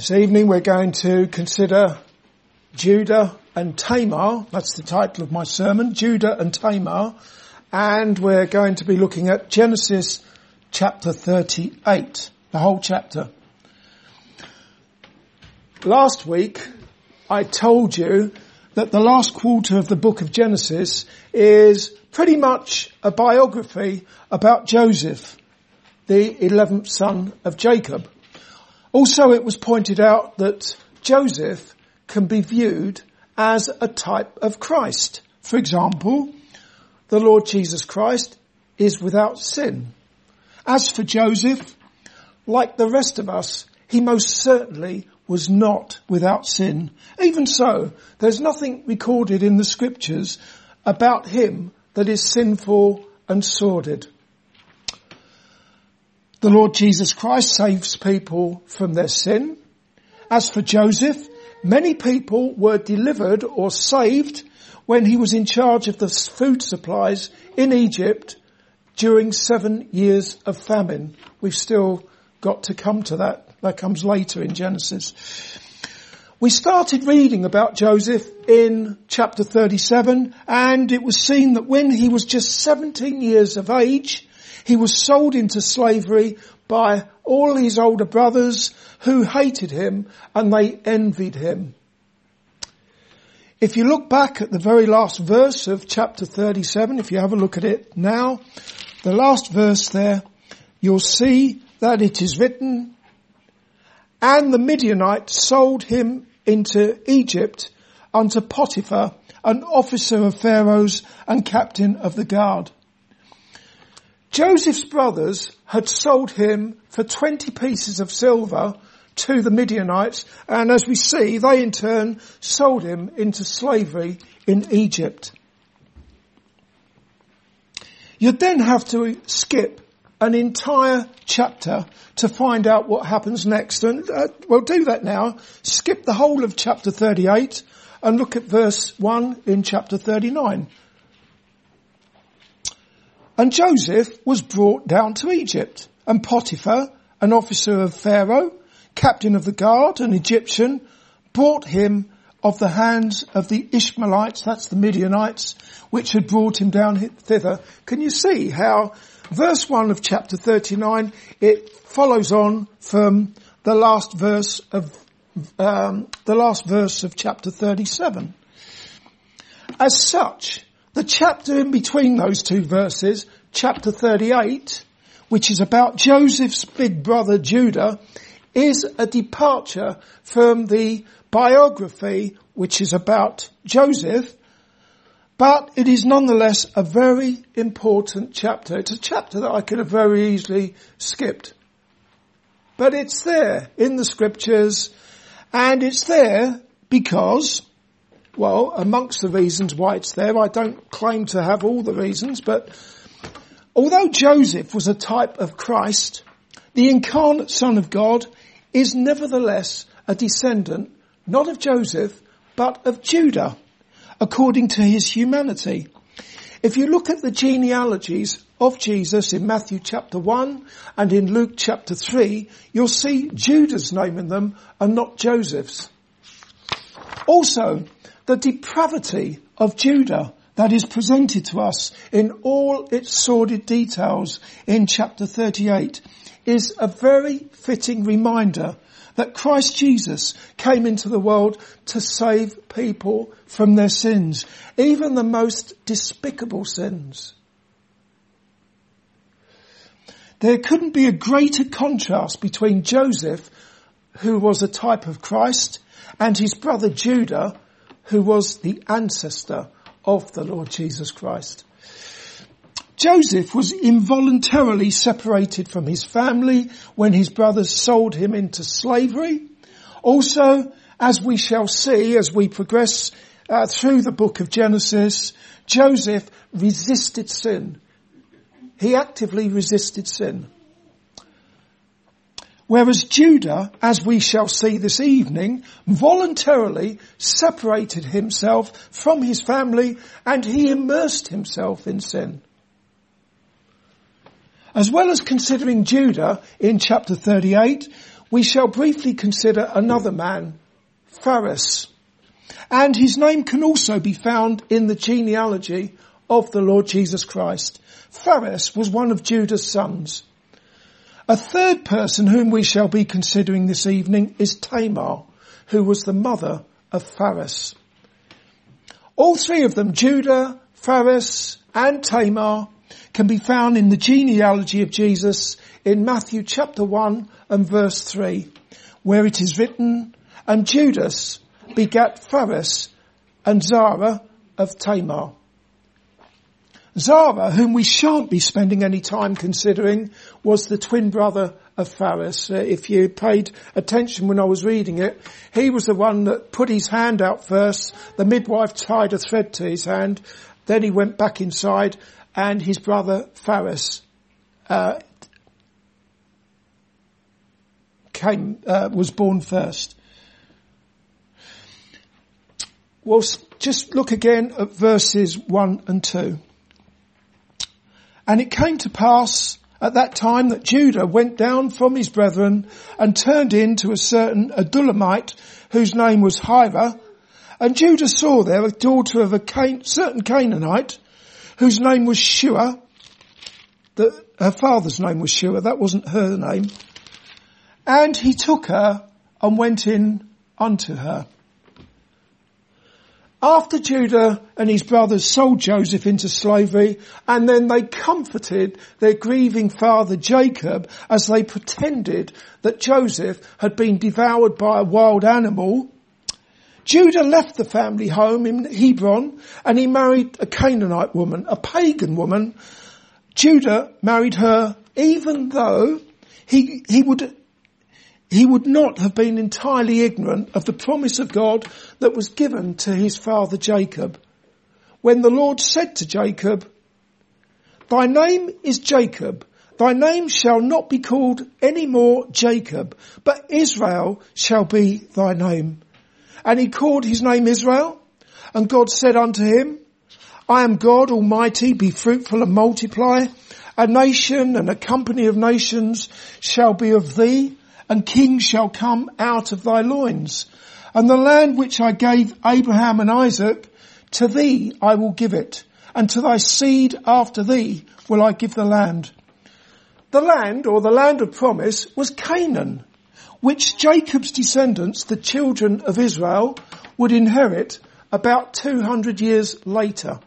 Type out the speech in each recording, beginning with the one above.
This evening we're going to consider Judah and Tamar. That's the title of my sermon, Judah and Tamar. And we're going to be looking at Genesis chapter 38, the whole chapter. Last week I told you that the last quarter of the book of Genesis is pretty much a biography about Joseph, the 11th son of Jacob. Also, it was pointed out that Joseph can be viewed as a type of Christ. For example, the Lord Jesus Christ is without sin. As for Joseph, like the rest of us, he most certainly was not without sin. Even so, there's nothing recorded in the scriptures about him that is sinful and sordid. The Lord Jesus Christ saves people from their sin. As for Joseph, many people were delivered or saved when he was in charge of the food supplies in Egypt during seven years of famine. We've still got to come to that. That comes later in Genesis. We started reading about Joseph in chapter 37 and it was seen that when he was just 17 years of age, he was sold into slavery by all his older brothers who hated him and they envied him. If you look back at the very last verse of chapter 37, if you have a look at it now, the last verse there, you'll see that it is written, and the Midianites sold him into Egypt unto Potiphar, an officer of Pharaoh's and captain of the guard. Joseph's brothers had sold him for 20 pieces of silver to the Midianites and as we see they in turn sold him into slavery in Egypt. You'd then have to skip an entire chapter to find out what happens next and uh, we'll do that now. Skip the whole of chapter 38 and look at verse 1 in chapter 39. And Joseph was brought down to Egypt and Potiphar, an officer of Pharaoh, captain of the guard, an Egyptian, brought him of the hands of the Ishmaelites, that's the Midianites, which had brought him down thither. Can you see how verse 1 of chapter 39, it follows on from the last verse of, um, the last verse of chapter 37. As such, the chapter in between those two verses, chapter 38, which is about Joseph's big brother Judah, is a departure from the biography which is about Joseph, but it is nonetheless a very important chapter. It's a chapter that I could have very easily skipped. But it's there in the scriptures and it's there because well, amongst the reasons why it's there, I don't claim to have all the reasons, but although Joseph was a type of Christ, the incarnate son of God is nevertheless a descendant, not of Joseph, but of Judah, according to his humanity. If you look at the genealogies of Jesus in Matthew chapter 1 and in Luke chapter 3, you'll see Judah's name in them and not Joseph's. Also, the depravity of Judah that is presented to us in all its sordid details in chapter 38 is a very fitting reminder that Christ Jesus came into the world to save people from their sins, even the most despicable sins. There couldn't be a greater contrast between Joseph, who was a type of Christ, and his brother Judah, who was the ancestor of the Lord Jesus Christ. Joseph was involuntarily separated from his family when his brothers sold him into slavery. Also, as we shall see as we progress uh, through the book of Genesis, Joseph resisted sin. He actively resisted sin. Whereas Judah, as we shall see this evening, voluntarily separated himself from his family and he immersed himself in sin. As well as considering Judah in chapter 38, we shall briefly consider another man, Phares. And his name can also be found in the genealogy of the Lord Jesus Christ. Phares was one of Judah's sons. A third person whom we shall be considering this evening is Tamar, who was the mother of Phares. All three of them, Judah, Phares, and Tamar, can be found in the genealogy of Jesus in Matthew chapter 1 and verse 3, where it is written, and Judas begat Phares and Zara of Tamar. Zara, whom we shan't be spending any time considering, was the twin brother of Phares. Uh, if you paid attention when I was reading it, he was the one that put his hand out first. The midwife tied a thread to his hand. Then he went back inside and his brother Phares, uh, came, uh, was born first. Well, just look again at verses one and two. And it came to pass at that time that Judah went down from his brethren and turned in to a certain Adullamite whose name was Hira. And Judah saw there a daughter of a Can- certain Canaanite whose name was Shua. The, her father's name was Shua. That wasn't her name. And he took her and went in unto her. After Judah and his brothers sold Joseph into slavery and then they comforted their grieving father Jacob as they pretended that Joseph had been devoured by a wild animal, Judah left the family home in Hebron and he married a Canaanite woman, a pagan woman. Judah married her even though he, he would he would not have been entirely ignorant of the promise of God that was given to his father Jacob. When the Lord said to Jacob, Thy name is Jacob, thy name shall not be called any more Jacob, but Israel shall be thy name. And he called his name Israel, and God said unto him, I am God Almighty, be fruitful and multiply. A nation and a company of nations shall be of thee, and kings shall come out of thy loins. And the land which I gave Abraham and Isaac, to thee I will give it, and to thy seed after thee will I give the land. The land, or the land of promise, was Canaan, which Jacob's descendants, the children of Israel, would inherit about 200 years later.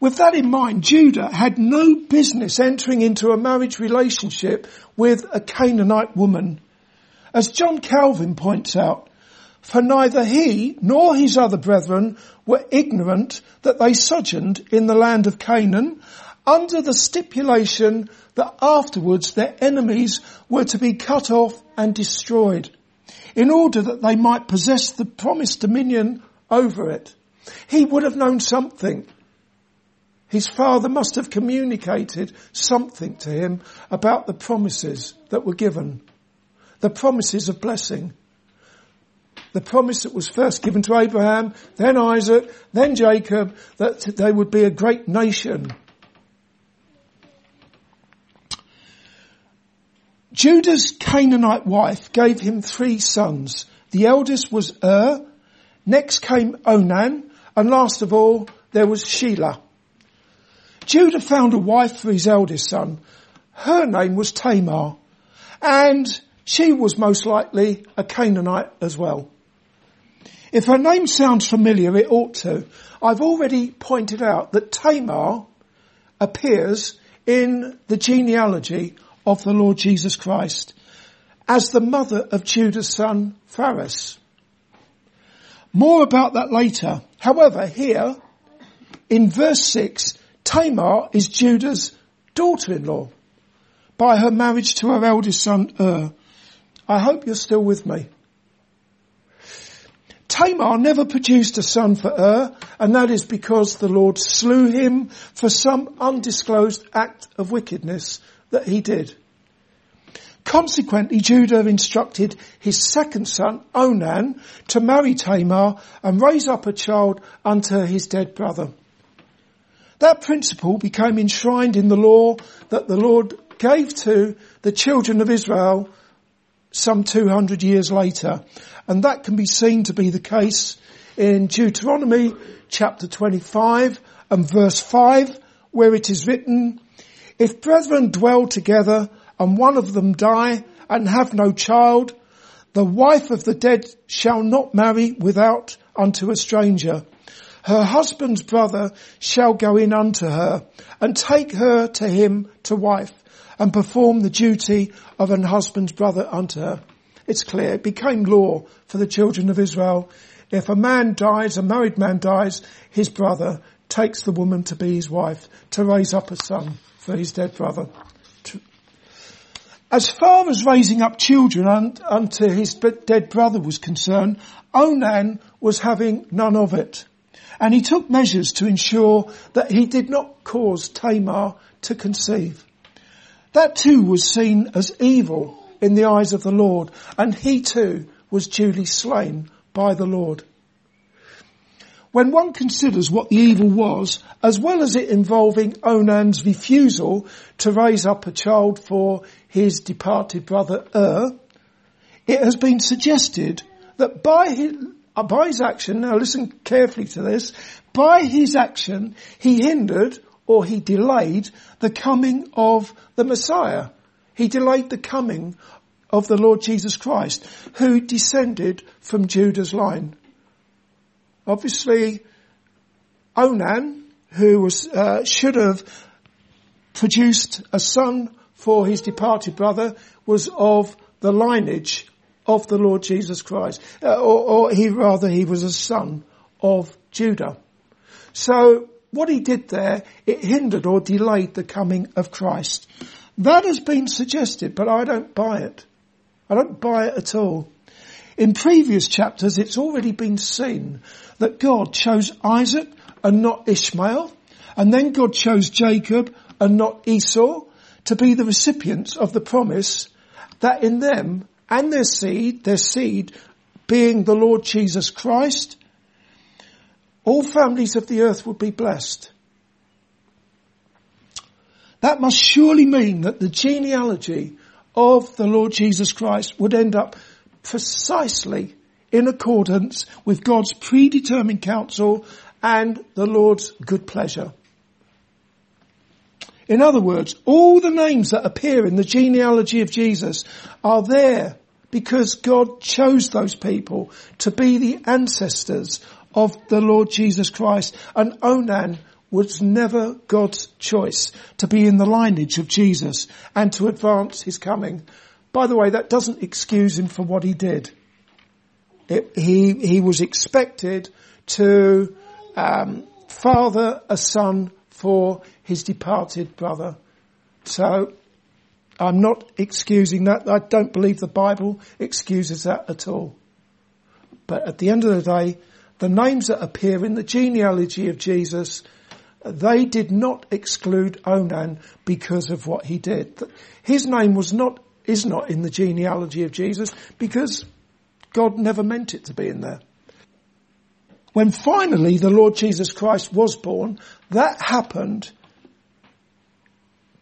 With that in mind, Judah had no business entering into a marriage relationship with a Canaanite woman. As John Calvin points out, for neither he nor his other brethren were ignorant that they sojourned in the land of Canaan under the stipulation that afterwards their enemies were to be cut off and destroyed in order that they might possess the promised dominion over it. He would have known something his father must have communicated something to him about the promises that were given. The promises of blessing. The promise that was first given to Abraham, then Isaac, then Jacob, that they would be a great nation. Judah's Canaanite wife gave him three sons. The eldest was Ur, next came Onan, and last of all there was Shelah. Judah found a wife for his eldest son. Her name was Tamar. And she was most likely a Canaanite as well. If her name sounds familiar, it ought to. I've already pointed out that Tamar appears in the genealogy of the Lord Jesus Christ as the mother of Judah's son Phares. More about that later. However, here in verse 6, Tamar is Judah's daughter-in-law by her marriage to her eldest son Ur. I hope you're still with me. Tamar never produced a son for Ur, and that is because the Lord slew him for some undisclosed act of wickedness that he did. Consequently, Judah instructed his second son, Onan, to marry Tamar and raise up a child unto his dead brother. That principle became enshrined in the law that the Lord gave to the children of Israel some 200 years later. And that can be seen to be the case in Deuteronomy chapter 25 and verse 5 where it is written, if brethren dwell together and one of them die and have no child, the wife of the dead shall not marry without unto a stranger. Her husband's brother shall go in unto her and take her to him to wife and perform the duty of an husband's brother unto her. It's clear. It became law for the children of Israel. If a man dies, a married man dies, his brother takes the woman to be his wife to raise up a son for his dead brother. As far as raising up children unto his dead brother was concerned, Onan was having none of it. And he took measures to ensure that he did not cause Tamar to conceive. That too was seen as evil in the eyes of the Lord, and he too was duly slain by the Lord. When one considers what the evil was, as well as it involving Onan's refusal to raise up a child for his departed brother Ur, it has been suggested that by his, by his action, now listen carefully to this, by his action he hindered or he delayed the coming of the Messiah. He delayed the coming of the Lord Jesus Christ, who descended from Judah's line. Obviously, Onan, who was, uh, should have produced a son for his departed brother, was of the lineage of the Lord Jesus Christ, uh, or, or he rather he was a son of Judah. So what he did there, it hindered or delayed the coming of Christ. That has been suggested, but I don't buy it. I don't buy it at all. In previous chapters, it's already been seen that God chose Isaac and not Ishmael, and then God chose Jacob and not Esau to be the recipients of the promise that in them and their seed, their seed being the Lord Jesus Christ, all families of the earth would be blessed. That must surely mean that the genealogy of the Lord Jesus Christ would end up precisely in accordance with God's predetermined counsel and the Lord's good pleasure. In other words, all the names that appear in the genealogy of Jesus are there because God chose those people to be the ancestors of the Lord Jesus Christ. And Onan was never God's choice to be in the lineage of Jesus and to advance his coming. By the way, that doesn't excuse him for what he did. It, he, he was expected to um, father a son for his departed brother. So I'm not excusing that. I don't believe the Bible excuses that at all. But at the end of the day, the names that appear in the genealogy of Jesus, they did not exclude Onan because of what he did. His name was not, is not in the genealogy of Jesus because God never meant it to be in there. When finally the Lord Jesus Christ was born, that happened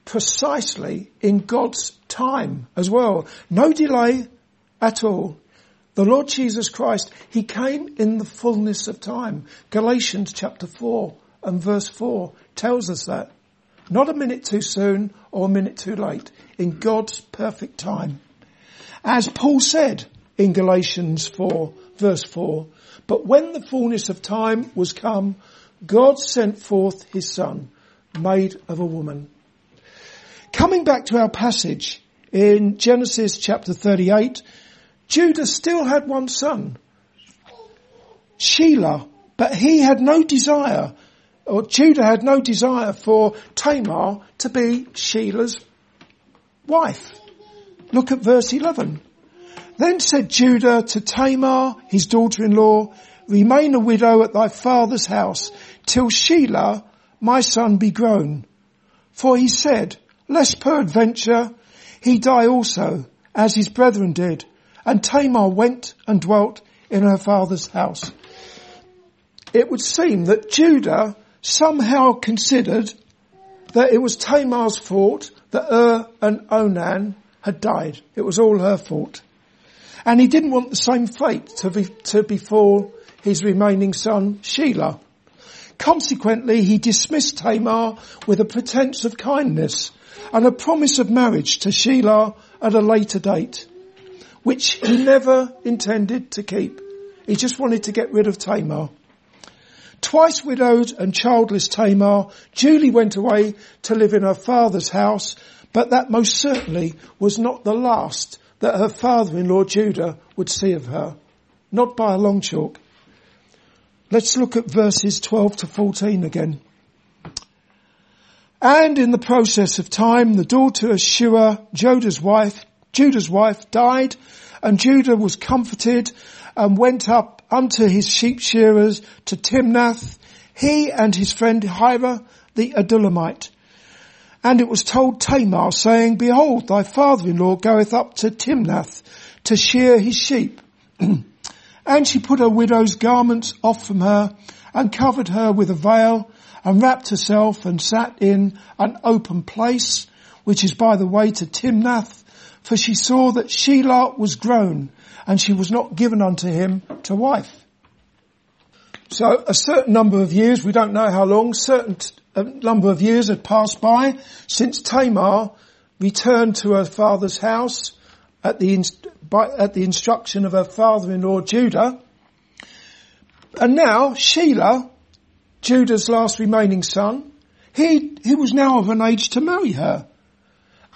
precisely in God's time as well. No delay at all. The Lord Jesus Christ, He came in the fullness of time. Galatians chapter 4 and verse 4 tells us that. Not a minute too soon or a minute too late. In God's perfect time. As Paul said in Galatians 4 verse 4, but when the fullness of time was come, God sent forth his son, made of a woman. Coming back to our passage in Genesis chapter 38, Judah still had one son, Shelah, but he had no desire, or Judah had no desire for Tamar to be Shelah's wife. Look at verse 11. Then said Judah to Tamar, his daughter-in-law, remain a widow at thy father's house till Shelah, my son, be grown. For he said, lest peradventure he die also, as his brethren did. And Tamar went and dwelt in her father's house. It would seem that Judah somehow considered that it was Tamar's fault that Ur and Onan had died. It was all her fault. And he didn't want the same fate to, be, to befall his remaining son, Shelah. Consequently, he dismissed Tamar with a pretense of kindness and a promise of marriage to Shelah at a later date, which he never intended to keep. He just wanted to get rid of Tamar. Twice widowed and childless Tamar Julie went away to live in her father's house, but that most certainly was not the last that her father-in-law Judah would see of her. Not by a long chalk. Let's look at verses 12 to 14 again. And in the process of time, the daughter of Shua, Judah's wife, Judah's wife died, and Judah was comforted and went up unto his sheep shearers to Timnath, he and his friend Hira the Adullamite. And it was told Tamar saying, behold, thy father-in-law goeth up to Timnath to shear his sheep. and she put her widow's garments off from her and covered her with a veil wrapped herself and sat in an open place, which is by the way to Timnath, for she saw that Shelah was grown and she was not given unto him to wife. So a certain number of years, we don't know how long, certain a uh, number of years had passed by since Tamar returned to her father's house at the, by, at the instruction of her father-in-law Judah. And now Shelah, Judah's last remaining son, he, he was now of an age to marry her.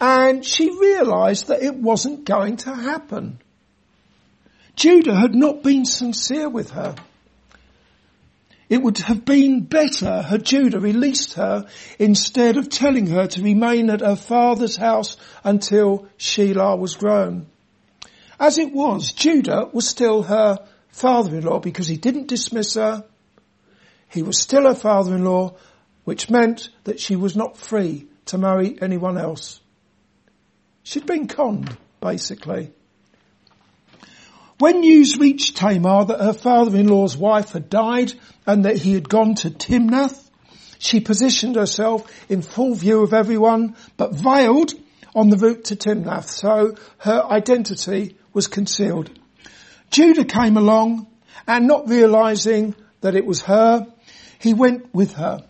And she realized that it wasn't going to happen. Judah had not been sincere with her. It would have been better had Judah released her instead of telling her to remain at her father's house until Shelah was grown. As it was, Judah was still her father-in-law because he didn't dismiss her. He was still her father-in-law, which meant that she was not free to marry anyone else. She'd been conned, basically. When news reached Tamar that her father-in-law's wife had died and that he had gone to Timnath, she positioned herself in full view of everyone, but veiled on the route to Timnath, so her identity was concealed. Judah came along and not realizing that it was her, he went with her.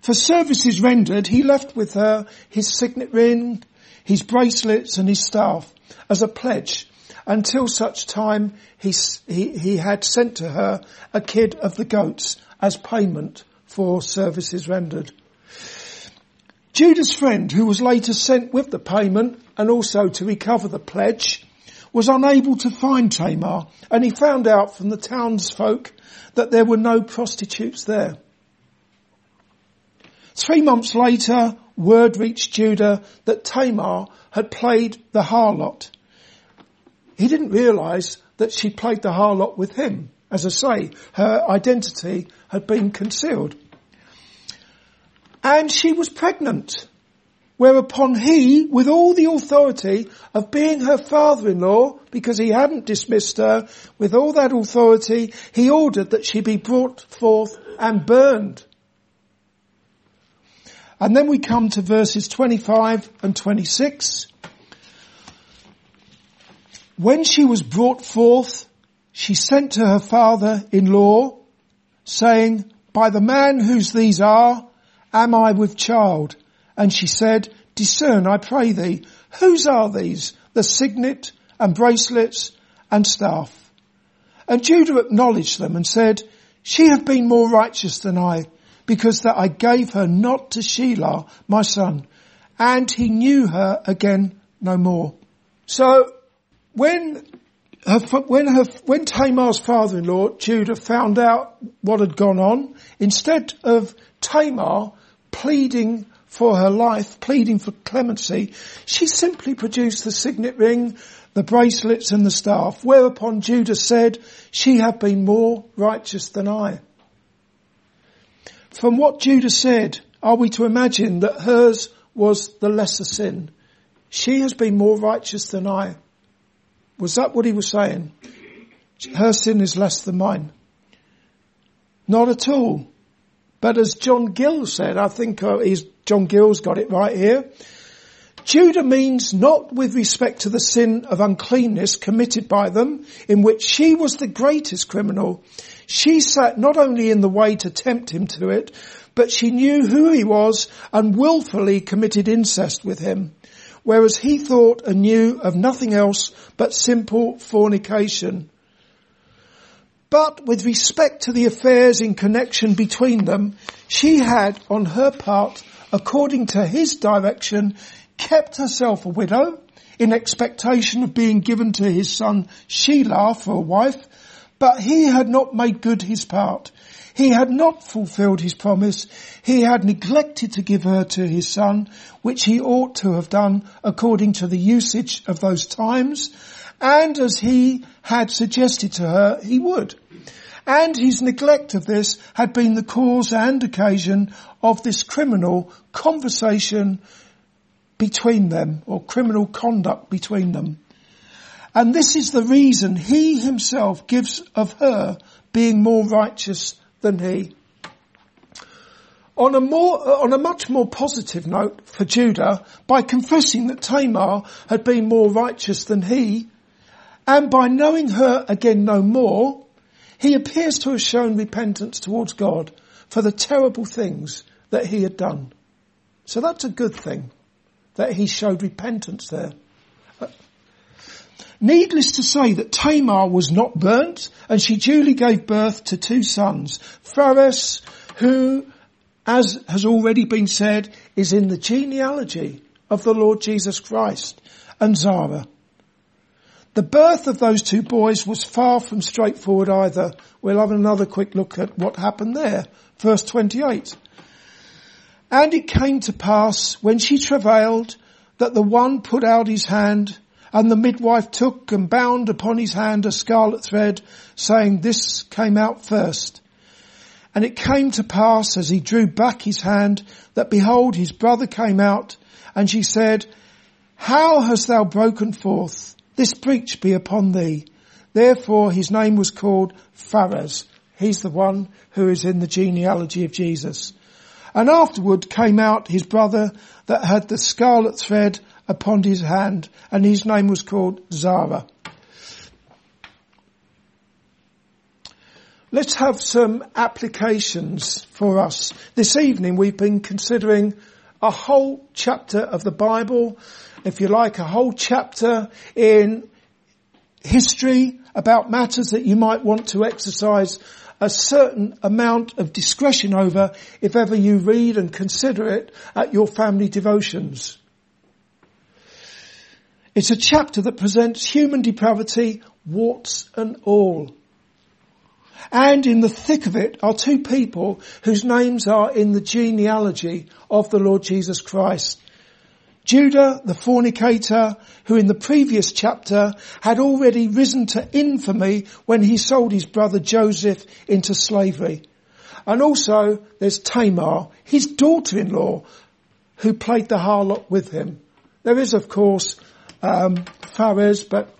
For services rendered, he left with her his signet ring, his bracelets and his staff as a pledge until such time he, he, he had sent to her a kid of the goats as payment for services rendered. Judah's friend, who was later sent with the payment and also to recover the pledge, was unable to find Tamar and he found out from the townsfolk that there were no prostitutes there. Three months later, word reached Judah that Tamar had played the harlot he didn't realise that she played the harlot with him. As I say, her identity had been concealed. And she was pregnant. Whereupon he, with all the authority of being her father-in-law, because he hadn't dismissed her, with all that authority, he ordered that she be brought forth and burned. And then we come to verses 25 and 26. When she was brought forth, she sent to her father-in-law, saying, by the man whose these are, am I with child? And she said, discern, I pray thee, whose are these? The signet and bracelets and staff. And Judah acknowledged them and said, she hath been more righteous than I, because that I gave her not to Shelah, my son, and he knew her again no more. So when her, when her, when Tamar's father-in-law, Judah, found out what had gone on, instead of Tamar pleading for her life, pleading for clemency, she simply produced the signet ring, the bracelets and the staff, whereupon Judah said, she had been more righteous than I. From what Judah said, are we to imagine that hers was the lesser sin? She has been more righteous than I. Was that what he was saying? Her sin is less than mine. Not at all. But as John Gill said, I think uh, he's, John Gill's got it right here. Judah means not with respect to the sin of uncleanness committed by them, in which she was the greatest criminal. She sat not only in the way to tempt him to it, but she knew who he was and wilfully committed incest with him, whereas he thought and knew of nothing else but simple fornication. But with respect to the affairs in connection between them, she had on her part, according to his direction, kept herself a widow in expectation of being given to his son Shelah for a wife, but he had not made good his part. He had not fulfilled his promise. He had neglected to give her to his son, which he ought to have done according to the usage of those times, and as he had suggested to her he would. And his neglect of this had been the cause and occasion of this criminal conversation between them or criminal conduct between them. And this is the reason he himself gives of her being more righteous than he. On a more, on a much more positive note for Judah, by confessing that Tamar had been more righteous than he, and by knowing her again no more, he appears to have shown repentance towards God for the terrible things that he had done. So that's a good thing that he showed repentance there. Uh, needless to say that Tamar was not burnt and she duly gave birth to two sons. Phares, who, as has already been said, is in the genealogy of the Lord Jesus Christ, and Zara. The birth of those two boys was far from straightforward either. We'll have another quick look at what happened there. Verse 28. And it came to pass when she travailed that the one put out his hand and the midwife took and bound upon his hand a scarlet thread saying this came out first. And it came to pass as he drew back his hand that behold his brother came out and she said, how hast thou broken forth? This breach be upon thee. Therefore his name was called Phares. He's the one who is in the genealogy of Jesus. And afterward came out his brother that had the scarlet thread upon his hand, and his name was called Zara. Let's have some applications for us. This evening we've been considering a whole chapter of the Bible, if you like, a whole chapter in history about matters that you might want to exercise a certain amount of discretion over if ever you read and consider it at your family devotions. It's a chapter that presents human depravity, warts and all. And in the thick of it are two people whose names are in the genealogy of the Lord Jesus Christ. Judah, the fornicator, who in the previous chapter had already risen to infamy when he sold his brother Joseph into slavery. And also there's Tamar, his daughter-in-law, who played the harlot with him. There is of course, um, but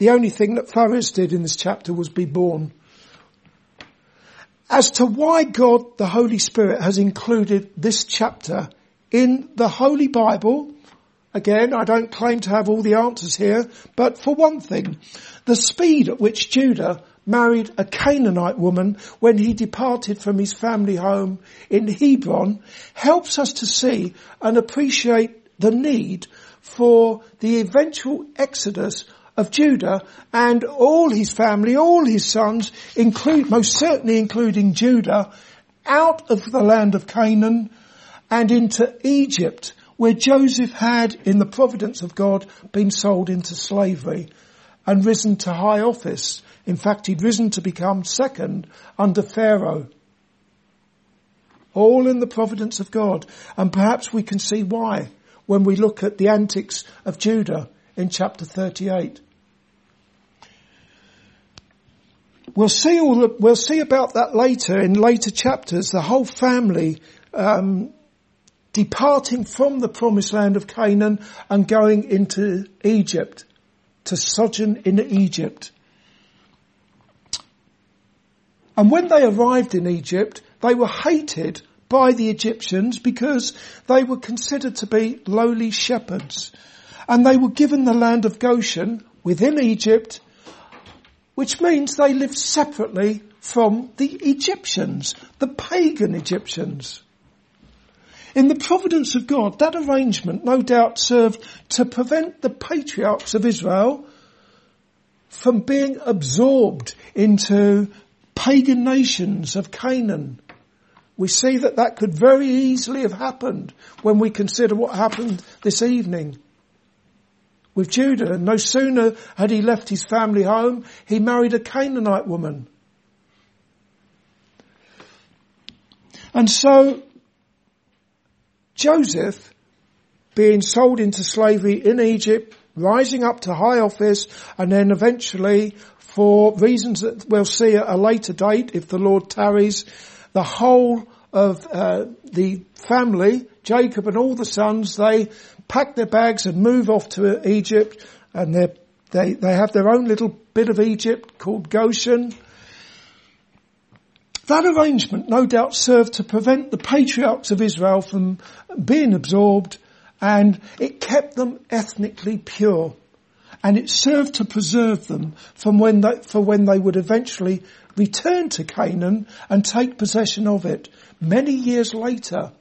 the only thing that Phares did in this chapter was be born. As to why God, the Holy Spirit, has included this chapter in the Holy Bible, again, I don't claim to have all the answers here, but for one thing, the speed at which Judah married a Canaanite woman when he departed from his family home in Hebron helps us to see and appreciate the need for the eventual exodus of Judah and all his family, all his sons, include, most certainly including Judah, out of the land of Canaan and into Egypt, where Joseph had, in the providence of God, been sold into slavery and risen to high office. In fact, he'd risen to become second under Pharaoh. All in the providence of God. And perhaps we can see why when we look at the antics of Judah in chapter 38. We'll see all the, we'll see about that later in later chapters. The whole family um, departing from the promised land of Canaan and going into Egypt, to sojourn in Egypt. And when they arrived in Egypt, they were hated by the Egyptians because they were considered to be lowly shepherds. And they were given the land of Goshen within Egypt, which means they lived separately from the Egyptians, the pagan Egyptians. In the providence of God, that arrangement no doubt served to prevent the patriarchs of Israel from being absorbed into pagan nations of Canaan. We see that that could very easily have happened when we consider what happened this evening with Judah. No sooner had he left his family home, he married a Canaanite woman. And so Joseph, being sold into slavery in Egypt, rising up to high office, and then eventually, for reasons that we'll see at a later date, if the Lord tarries, the whole of uh, the family, Jacob and all the sons, they pack their bags and move off to Egypt, and they they have their own little bit of Egypt called Goshen. That arrangement no doubt served to prevent the patriarchs of Israel from being absorbed and it kept them ethnically pure. And it served to preserve them from when they, for when they would eventually return to Canaan and take possession of it many years later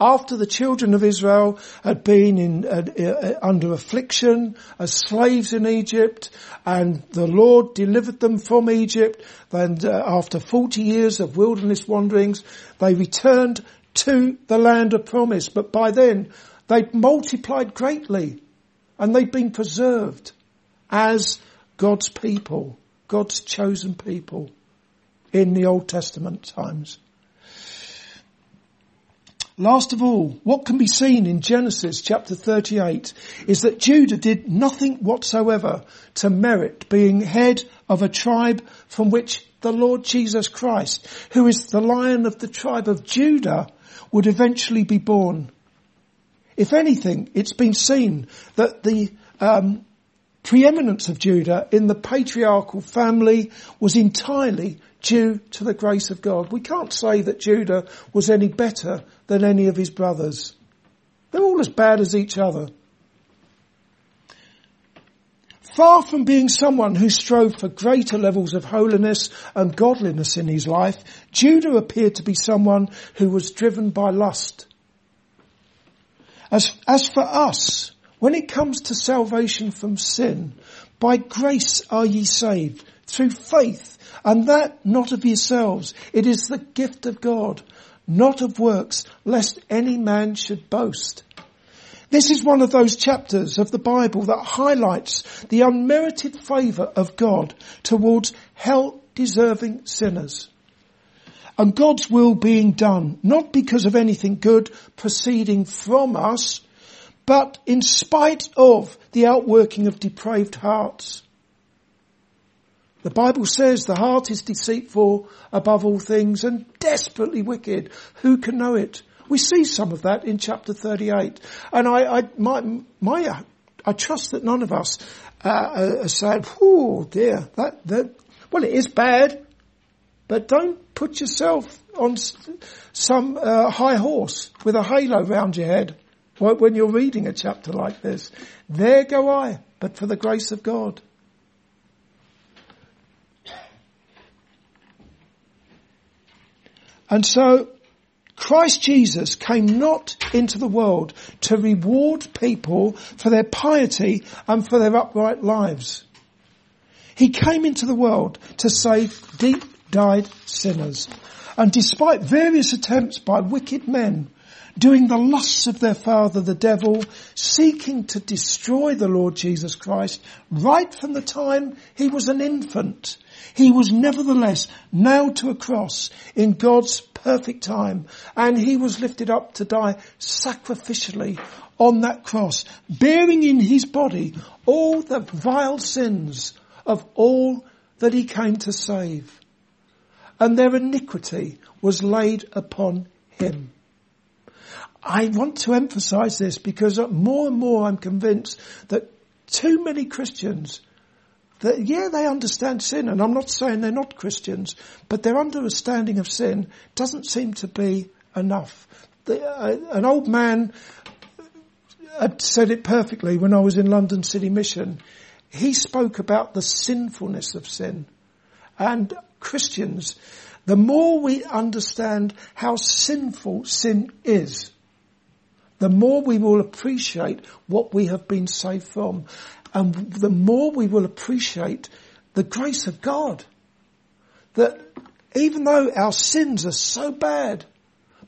after the children of Israel had been in, uh, uh, under affliction as slaves in Egypt and the Lord delivered them from Egypt and uh, after 40 years of wilderness wanderings they returned to the land of promise but by then they'd multiplied greatly and they'd been preserved as God's people, God's chosen people in the Old Testament times. Last of all, what can be seen in Genesis chapter 38 is that Judah did nothing whatsoever to merit being head of a tribe from which the Lord Jesus Christ, who is the lion of the tribe of Judah, would eventually be born. If anything, it's been seen that the um, preeminence of Judah in the patriarchal family was entirely due to the grace of God. We can't say that Judah was any better than any of his brothers. They're all as bad as each other. Far from being someone who strove for greater levels of holiness and godliness in his life, Judah appeared to be someone who was driven by lust. As, as for us, when it comes to salvation from sin, by grace are ye saved, through faith, and that not of yourselves. It is the gift of God, not of works, lest any man should boast. This is one of those chapters of the Bible that highlights the unmerited favour of God towards hell deserving sinners. And God's will being done, not because of anything good proceeding from us, but in spite of the outworking of depraved hearts. The Bible says the heart is deceitful above all things and desperately wicked. Who can know it? We see some of that in chapter 38. And I, I, my, my, I trust that none of us uh, are saying, oh dear, that, that, well it is bad, but don't put yourself on some uh, high horse with a halo round your head when you're reading a chapter like this. There go I, but for the grace of God. And so Christ Jesus came not into the world to reward people for their piety and for their upright lives. He came into the world to save deep dyed sinners. And despite various attempts by wicked men doing the lusts of their father, the devil, seeking to destroy the Lord Jesus Christ right from the time he was an infant, he was nevertheless nailed to a cross in God's perfect time and he was lifted up to die sacrificially on that cross, bearing in his body all the vile sins of all that he came to save. And their iniquity was laid upon him. I want to emphasize this because more and more I'm convinced that too many Christians that yeah, they understand sin, and I'm not saying they're not Christians, but their understanding of sin doesn't seem to be enough. The, uh, an old man had said it perfectly when I was in London City Mission. He spoke about the sinfulness of sin. And Christians, the more we understand how sinful sin is, the more we will appreciate what we have been saved from. And the more we will appreciate the grace of God. That even though our sins are so bad,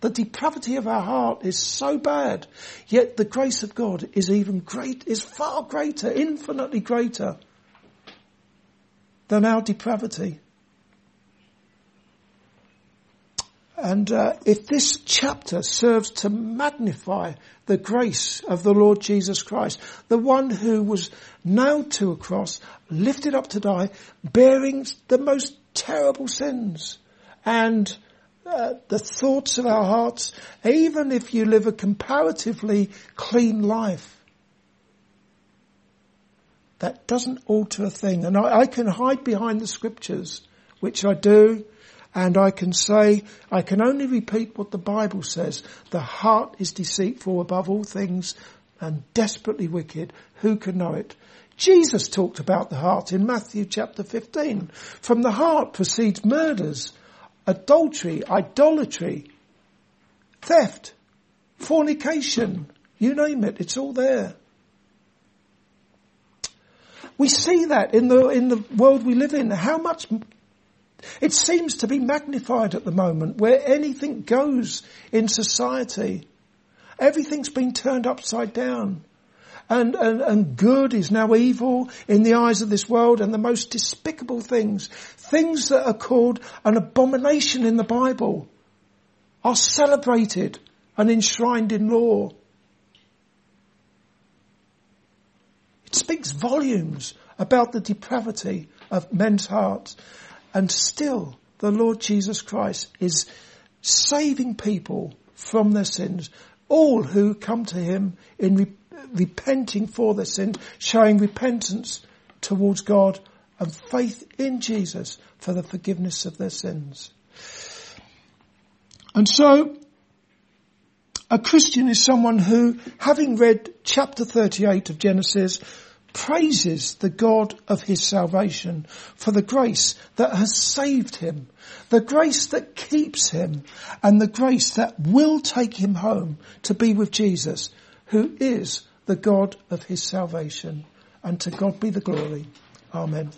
the depravity of our heart is so bad, yet the grace of God is even great, is far greater, infinitely greater than our depravity. And uh, if this chapter serves to magnify the grace of the Lord Jesus Christ, the one who was nailed to a cross, lifted up to die, bearing the most terrible sins and uh, the thoughts of our hearts, even if you live a comparatively clean life, that doesn't alter a thing. And I, I can hide behind the scriptures, which I do, and I can say, I can only repeat what the Bible says. The heart is deceitful above all things and desperately wicked. Who can know it? Jesus talked about the heart in Matthew chapter 15. From the heart proceeds murders, adultery, idolatry, theft, fornication, you name it, it's all there. We see that in the, in the world we live in. How much it seems to be magnified at the moment where anything goes in society. Everything's been turned upside down. And, and, and good is now evil in the eyes of this world and the most despicable things, things that are called an abomination in the Bible are celebrated and enshrined in law. It speaks volumes about the depravity of men's hearts. And still, the Lord Jesus Christ is saving people from their sins. All who come to Him in re- repenting for their sins, showing repentance towards God and faith in Jesus for the forgiveness of their sins. And so, a Christian is someone who, having read chapter 38 of Genesis, praises the God of his salvation for the grace that has saved him, the grace that keeps him, and the grace that will take him home to be with Jesus, who is the God of his salvation. And to God be the glory. Amen.